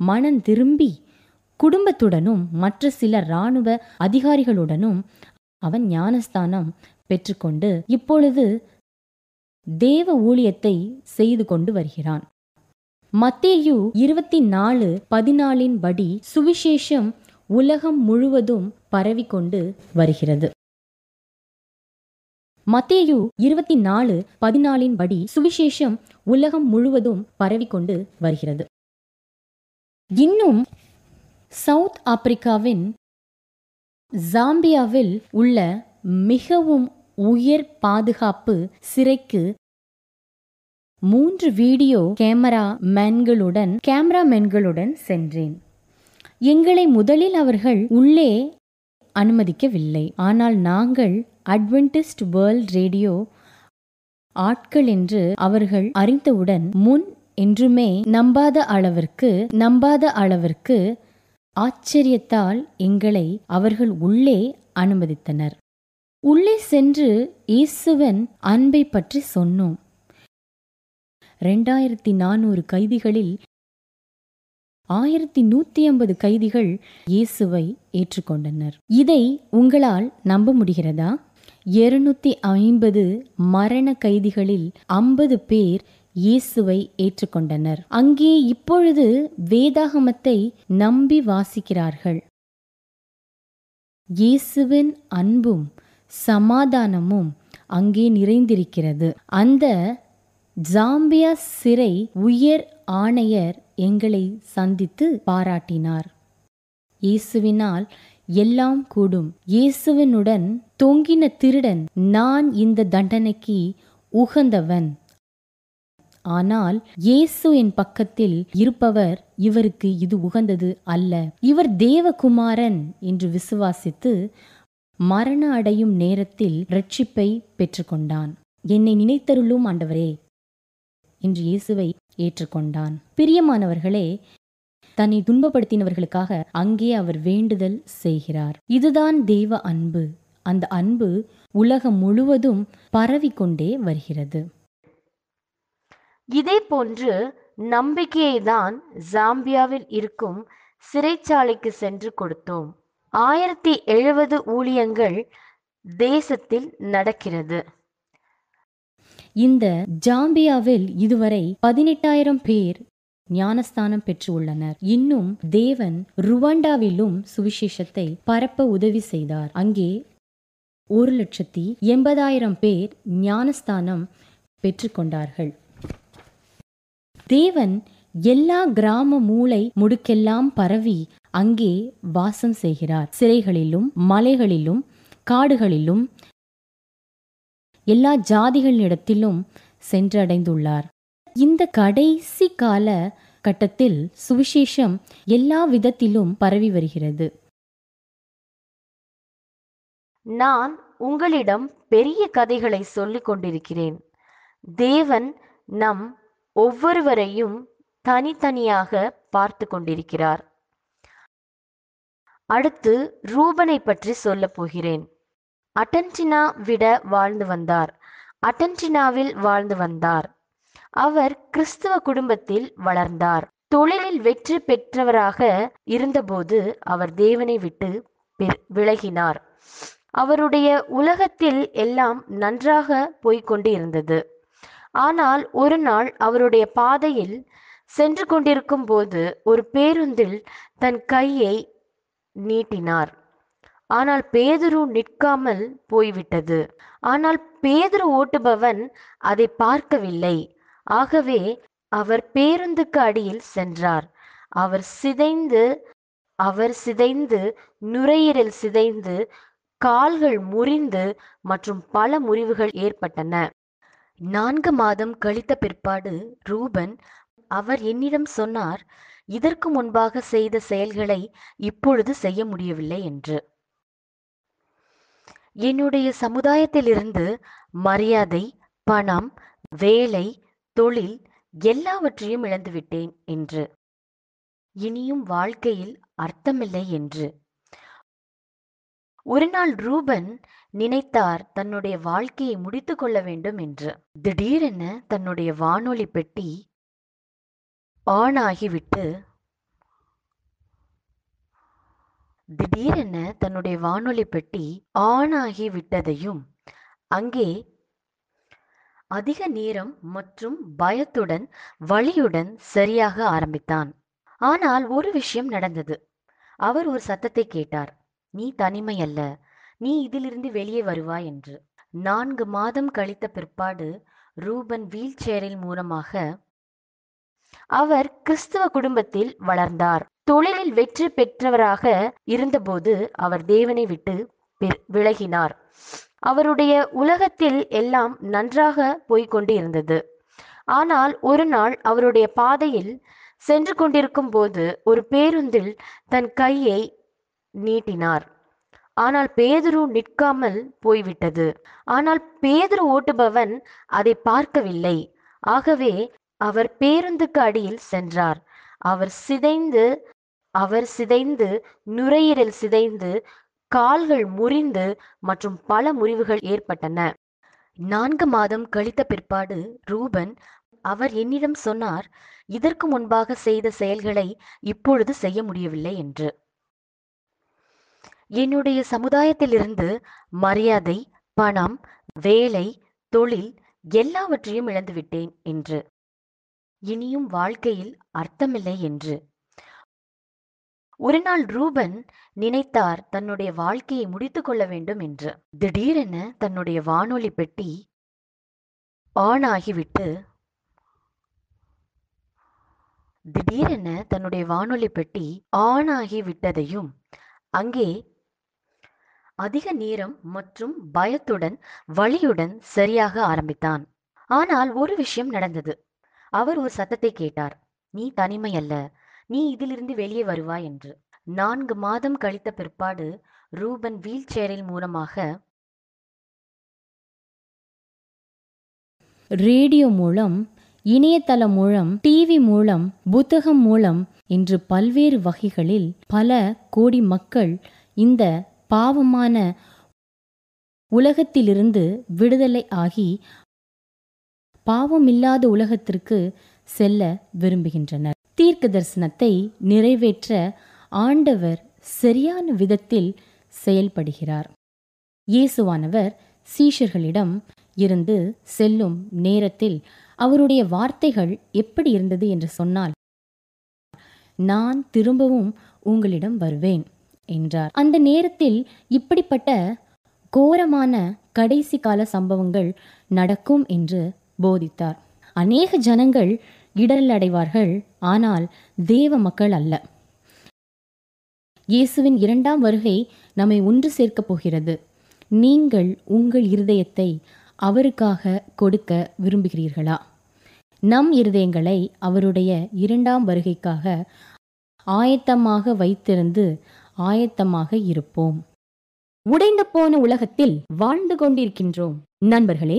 மனம் திரும்பி குடும்பத்துடனும் மற்ற சில இராணுவ அதிகாரிகளுடனும் அவன் ஞானஸ்தானம் பெற்றுக்கொண்டு இப்பொழுது தேவ ஊழியத்தை செய்து கொண்டு வருகிறான். மத்தேயு இருபத்தி நாலு பதினாலின் படி சுவிசேஷம் உலகம் முழுவதும் பரவிக்கொண்டு வருகிறது. மத்தேயு இருபத்தி நாலு பதினாலின் படி சுவிசேஷம் உலகம் முழுவதும் பரவிக்கொண்டு வருகிறது. இன்னும் சவுத் ஆப்பிரிக்காவின் ஜாம்பியாவில் உள்ள மிகவும் உயர் பாதுகாப்பு சிறைக்கு மூன்று வீடியோ கேமரா மேன்களுடன் கேமராமேன்களுடன் சென்றேன். எங்களை முதலில் அவர்கள் உள்ளே அனுமதிக்கவில்லை. ஆனால் நாங்கள் அட்வென்டிஸ்ட் வேர்ல்ட் ரேடியோ ஆட்கள் என்று அவர்கள் அறிந்தவுடன் முன் என்றுமே நம்பாத அளவிற்கு நம்பாத அளவிற்கு ஆச்சரியத்தால் எங்களை அவர்கள் உள்ளே அனுமதித்தனர். உள்ளே சென்று இயேசுவன் அன்பை பற்றி சொன்னோம். ரெண்டாயிரத்தி நானூறு கைதிகளில் ஆயிரத்தி நூத்தி ஐம்பது கைதிகள் இயேசுவை ஏற்றுக்கொண்டனர். இதை உங்களால் நம்ப முடிகிறதா? இருநூத்தி ஐம்பது மரண கைதிகளில் ஐம்பது பேர் இயேசுவை ஏற்றுக்கொண்டனர். அங்கே இப்பொழுது வேதாகமத்தை நம்பி வாசிக்கிறார்கள். இயேசுவின் அன்பும் சமாதானமும் அங்கே நிறைந்திருக்கிறது. அந்த ஜாம்பியா சிறை உயர் ஆணையர் எங்களை சந்தித்து பாராட்டினார். இயேசுவினால் எல்லாம் கூடும். இயேசுவனுடன் தொங்கின திருடன் நான் இந்த தண்டனைக்கு உகந்தவன். ஆனால் இயேசு என் பக்கத்தில் இருப்பவர் இவருக்கு இது உகந்தது அல்ல. இவர் தேவகுமாரன் என்று விசுவாசித்து மரண அடையும் நேரத்தில் ரட்சிப்பை பெற்றுக்கொண்டான். என்னை நினைத்தருளும் ஆண்டவரே என்று இயேசுவை ஏற்றுக்கொண்டான். பிரியமானவர்களே தன்னை துன்பப்படுத்தினவர்களுக்காக அங்கே அவர் வேண்டுதல் செய்கிறார். இதுதான் தெய்வ அன்பு. அந்த அன்பு உலகம் முழுவதும் பரவிக்கொண்டே வருகிறது. இதே போன்று நம்பிக்கையை தான் ஜாம்பியாவில் இருக்கும் சிறைச்சாலைக்கு சென்று கொடுத்தோம். ஆயிரத்தி எழுபது ஊழியங்கள் தேசத்தில் நடக்கிறது. இந்த ஜாம்பியாவில் இதுவரை பதினெட்டாயிரம் பேர் ஞானஸ்தானம் பெற்று உள்ளனர் இன்னும் தேவன் ருவாண்டாவிலும் சுவிசேஷத்தை பரப்ப உதவி செய்தார். அங்கே ஒரு லட்சத்தி எண்பதாயிரம் பேர் ஞானஸ்தானம் பெற்றுக்கொண்டார்கள் தேவன் எல்லா கிராம மூளை முடுக்கெல்லாம் பரவி அங்கே வாசம் செய்கிறார். சிறைகளிலும் மலைகளிலும் காடுகளிலும் எல்லா ஜாதிகளிடத்திலும் சென்றடைந்துள்ளார். இந்த கடைசி கால கட்டத்தில் சுவிசேஷம் எல்லா விதத்திலும் பரவி வருகிறது. நான் உங்களிடம் பெரிய கதைகளை சொல்லிக் கொண்டிருக்கிறேன். தேவன் நம் ஒவ்வொருவரையும் தனித்தனியாக பார்த்து கொண்டிருக்கிறார். அடுத்து ரூபனை பற்றி சொல்லப் போகிறேன். அட்டன்டினா விட வாழ்ந்து வந்தார். அட்டன்டினாவில் வாழ்ந்து வந்தார். அவர் கிறிஸ்துவ குடும்பத்தில் வளர்ந்தார். தொழிலில் வெற்றி பெற்றவராக இருந்தபோது அவர் தேவனை விட்டு விலகினார். அவருடைய உலகத்தில் எல்லாம் நன்றாக போய்க்கொண்டு இருந்தது ஆனால் ஒரு நாள் அவருடைய பாதையில் சென்று கொண்டிருக்கும் போது ஒரு பேருந்தில் தன் கையை நீட்டினார். ஆனால் பேதுரு நிற்காமல் போய்விட்டது. ஆனால் பேதுரு ஓட்டுபவன் அதை பார்க்கவில்லை. ஆகவே அவர் பேருந்துக்கு அடியில் சென்றார். அவர் சிதைந்து அவர் சிதைந்து நுரையீரல் சிதைந்து கால்கள் முறிந்து மற்றும் பல முறிவுகள் ஏற்பட்டன. நான்கு மாதம் கழித்த பிற்பாடு ரூபன் அவர் என்னிடம் சொன்னார் இதற்கு முன்பாக செய்த செயல்களை இப்பொழுது செய்ய முடியவில்லை என்று. என்னுடைய சமுதாயத்திலிருந்து மரியாதை பணம் வேலை தொழில் எல்லாவற்றையும் இழந்துவிட்டேன் என்று. இனியும் வாழ்க்கையில் அர்த்தமில்லை என்று. ஒரு நாள் ரூபன் நினைத்தார் தன்னுடைய வாழ்க்கையை முடித்துக் கொள்ள வேண்டும் என்று. திடீரென தன்னுடைய வானொலி பெட்டி ஆன் ஆகிவிட்டு திடீரென தன்னுடைய வானொலி பெட்டி ஆன் ஆகி விட்டதையும் அங்கே அதிக நேரம் மற்றும் பயத்துடன் வழியுடன் சரியாக ஆரம்பித்தான். ஆனால் ஒரு விஷயம் நடந்தது. அவர் ஒரு சத்தத்தை கேட்டார். நீ தனிமை அல்ல நீ இதிலிருந்து வெளியே வருவாய் என்று. நான்கு மாதம் கழித்த பிற்பாடு ரூபன் வீல் சேரில் மூலமாக அவர் கிறிஸ்துவ குடும்பத்தில் வளர்ந்தார். தொழிலில் வெற்றி பெற்றவராக இருந்தபோது அவர் தேவனை விட்டு விலகினார். அவருடைய உலகத்தில் எல்லாம் நன்றாக போய்க்கொண்டு இருந்தது ஆனால் ஒரு நாள் அவருடைய பாதையில் சென்று கொண்டிருக்கும் போது ஒரு பேருந்தில் தன் கையை நீட்டினார். ஆனால் பேதுரு நிற்காமல் போய்விட்டது. ஆனால் பேதுரு ஓட்டுபவன் அதை பார்க்கவில்லை. ஆகவே அவர் பேருந்துக்கு அடியில் சென்றார். அவர் சிதைந்து அவர் சிதைந்து நுரையீரல் சிதைந்து கால்கள் முறிந்து மற்றும் பல முறிவுகள் ஏற்பட்டன. நான்கு மாதம் கழித்த பிற்பாடு ரூபன் அவர் என்னிடம் சொன்னார் இதற்கு முன்பாக செய்த செயல்களை இப்பொழுது செய்ய முடியவில்லை என்று. என்னுடைய சமுதாயத்திலிருந்து மரியாதை பணம் வேலை தொழில் எல்லாவற்றையும் இழந்துவிட்டேன் என்று. இனியும் வாழ்க்கையில் அர்த்தமில்லை என்று. ஒரு நாள் ரூபன் நினைத்தார் தன்னுடைய வாழ்க்கையை முடித்துக் கொள்ள வேண்டும் என்று. திடீரென தன்னுடைய வானொலி பெட்டி ஆன் ஆகிவிட்டு திடீரென தன்னுடைய வானொலி பெட்டி ஆன் ஆகிவிட்டதையும் அங்கே அதிக நேரம் மற்றும் பயத்துடன் வழியுடன் சரியாக ஆரம்பித்தான். ஆனால் ஒரு விஷயம் நடந்தது. அவர் ஒரு சத்தத்தை கேட்டார். நீ தனிமை அல்ல நீ இதிலிருந்து வெளியே வருவாய் என்று. நான்கு மாதம் கழித்த பிற்பாடு ரூபன் வீல் சேரில் மூலமாக ரேடியோ மூலம் இணையதளம் மூலம் டிவி மூலம் புத்தகம் மூலம் என்று பல்வேறு வகைகளில் பல கோடி மக்கள் இந்த பாவமான உலகத்திலிருந்து விடுதலை ஆகி பாவமில்லாத உலகத்திற்கு செல்ல விரும்புகின்றனர். தீர்க்க தரிசனத்தை நிறைவேற்ற ஆண்டவர் சரியான விதத்தில் செயல்படுகிறார். இயேசுவானவர் சீஷர்களிடம் இருந்து செல்லும் நேரத்தில் அவருடைய வார்த்தைகள் எப்படி இருந்தது என்று சொன்னால் நான் திரும்பவும் உங்களிடம் வருவேன் என்றார். அந்த நேரத்தில் இப்படிப்பட்ட கோரமான கடைசி கால சம்பவங்கள் நடக்கும் என்று போதித்தார். அநேக ஜனங்கள் இடரல் அடைவார்கள் ஆனால் தேவ மக்கள் அல்ல. இயேசுவின் இரண்டாம் வருகை நம்மை ஒன்று சேர்க்கப் போகிறது. நீங்கள் உங்கள் இருதயத்தை அவருக்காக கொடுக்க விரும்புகிறீர்களா? நம் இருதயங்களை அவருடைய இரண்டாம் வருகைக்காக ஆயத்தமாக வைத்திருந்து ஆயத்தமாக இருப்போம். உடைந்து போன உலகத்தில் வாழ்ந்து கொண்டிருக்கின்றோம். நண்பர்களே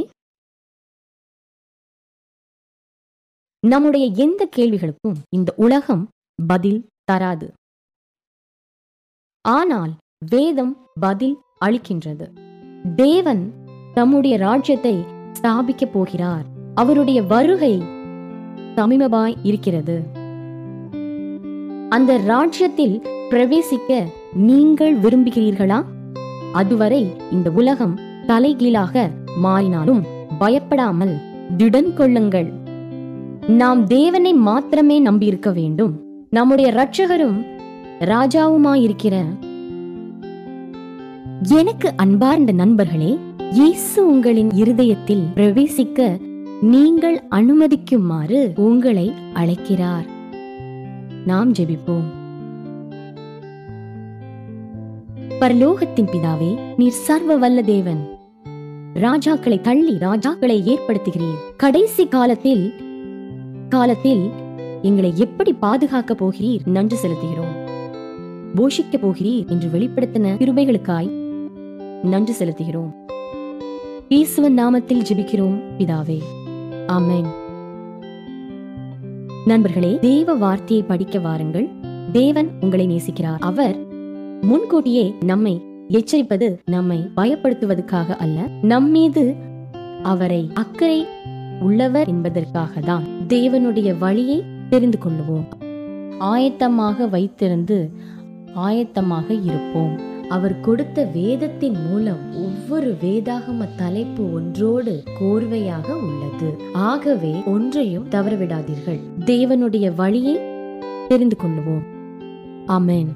நம்முடைய எந்த கேள்விகளுக்கும் இந்த உலகம் பதில் தராது. ஆனால் வேதம் பதில் அளிக்கின்றது. தேவன் தம்முடைய ராஜ்யத்தை ஸ்தாபிக்க போகிறார். அவருடைய வருகை சமீபமாய் இருக்கிறது. அந்த ராஜ்யத்தில் பிரவேசிக்க நீங்கள் விரும்புகிறீர்களா? அதுவரை இந்த உலகம் தலைகீழாக மாறினாலும் பயப்படாமல் திடன் கொள்ளுங்கள் நாம் தேவனை மாத்திரமே நம்பியிருக்க வேண்டும். நம்முடைய ரட்சகரும் ராஜாவுமாயிருக்கிற எனக்கு அன்பார்ந்த நண்பர்களே இயேசு உங்களின் இருதயத்தில் பிரவேசிக்க நீங்கள் அனுமதிக்குமாறு உங்களை அழைக்கிறார். நாம் ஜெபிப்போம். பரலோகத்தின் பிதாவே நீர் சர்வ வல்ல தேவன். ராஜாக்களை தள்ளி ராஜாக்களை ஏற்படுத்துகிறீர். கடைசி காலத்தில் காலத்தில் எங்களை எப்படி பாதுகாக்க போகிறீர்? நன்றி செலுத்துகிறோம். போஷிக்க போகிறீர் என்று வெளிப்படுத்தின கிருபைகளுக்காய் நன்றி செலுத்துகிறோம். ஈசுவன் நாமத்தில் ஜெபிக்கிறோம் பிதாவே. ஆமென். நண்பர்களே தேவ வார்த்தையை படிக்க வாருங்கள். தேவன் உங்களை நேசிக்கிறார். அவர் முன்கூட்டியே நம்மை எச்சரிப்பது நம்மை பயப்படுத்துவதற்காக அல்ல நம்மீது அவரை அக்கறை உள்ளவர் என்பதற்காக தான் தேவனுடைய வழியை தெரிந்து கொள்ளுவோம். ஆயத்தமாக வைத்திருந்து ஆயத்தமாக இருப்போம். அவர் கொடுத்த வேதத்தின் மூலம் ஒவ்வொரு வேதாகம தலைப்பு ஒன்றோடு கோர்வையாக உள்ளது. ஆகவே ஒன்றையும் தவறவிடாதீர்கள். தேவனுடைய வழியை தெரிந்து கொள்ளுவோம். அமேன்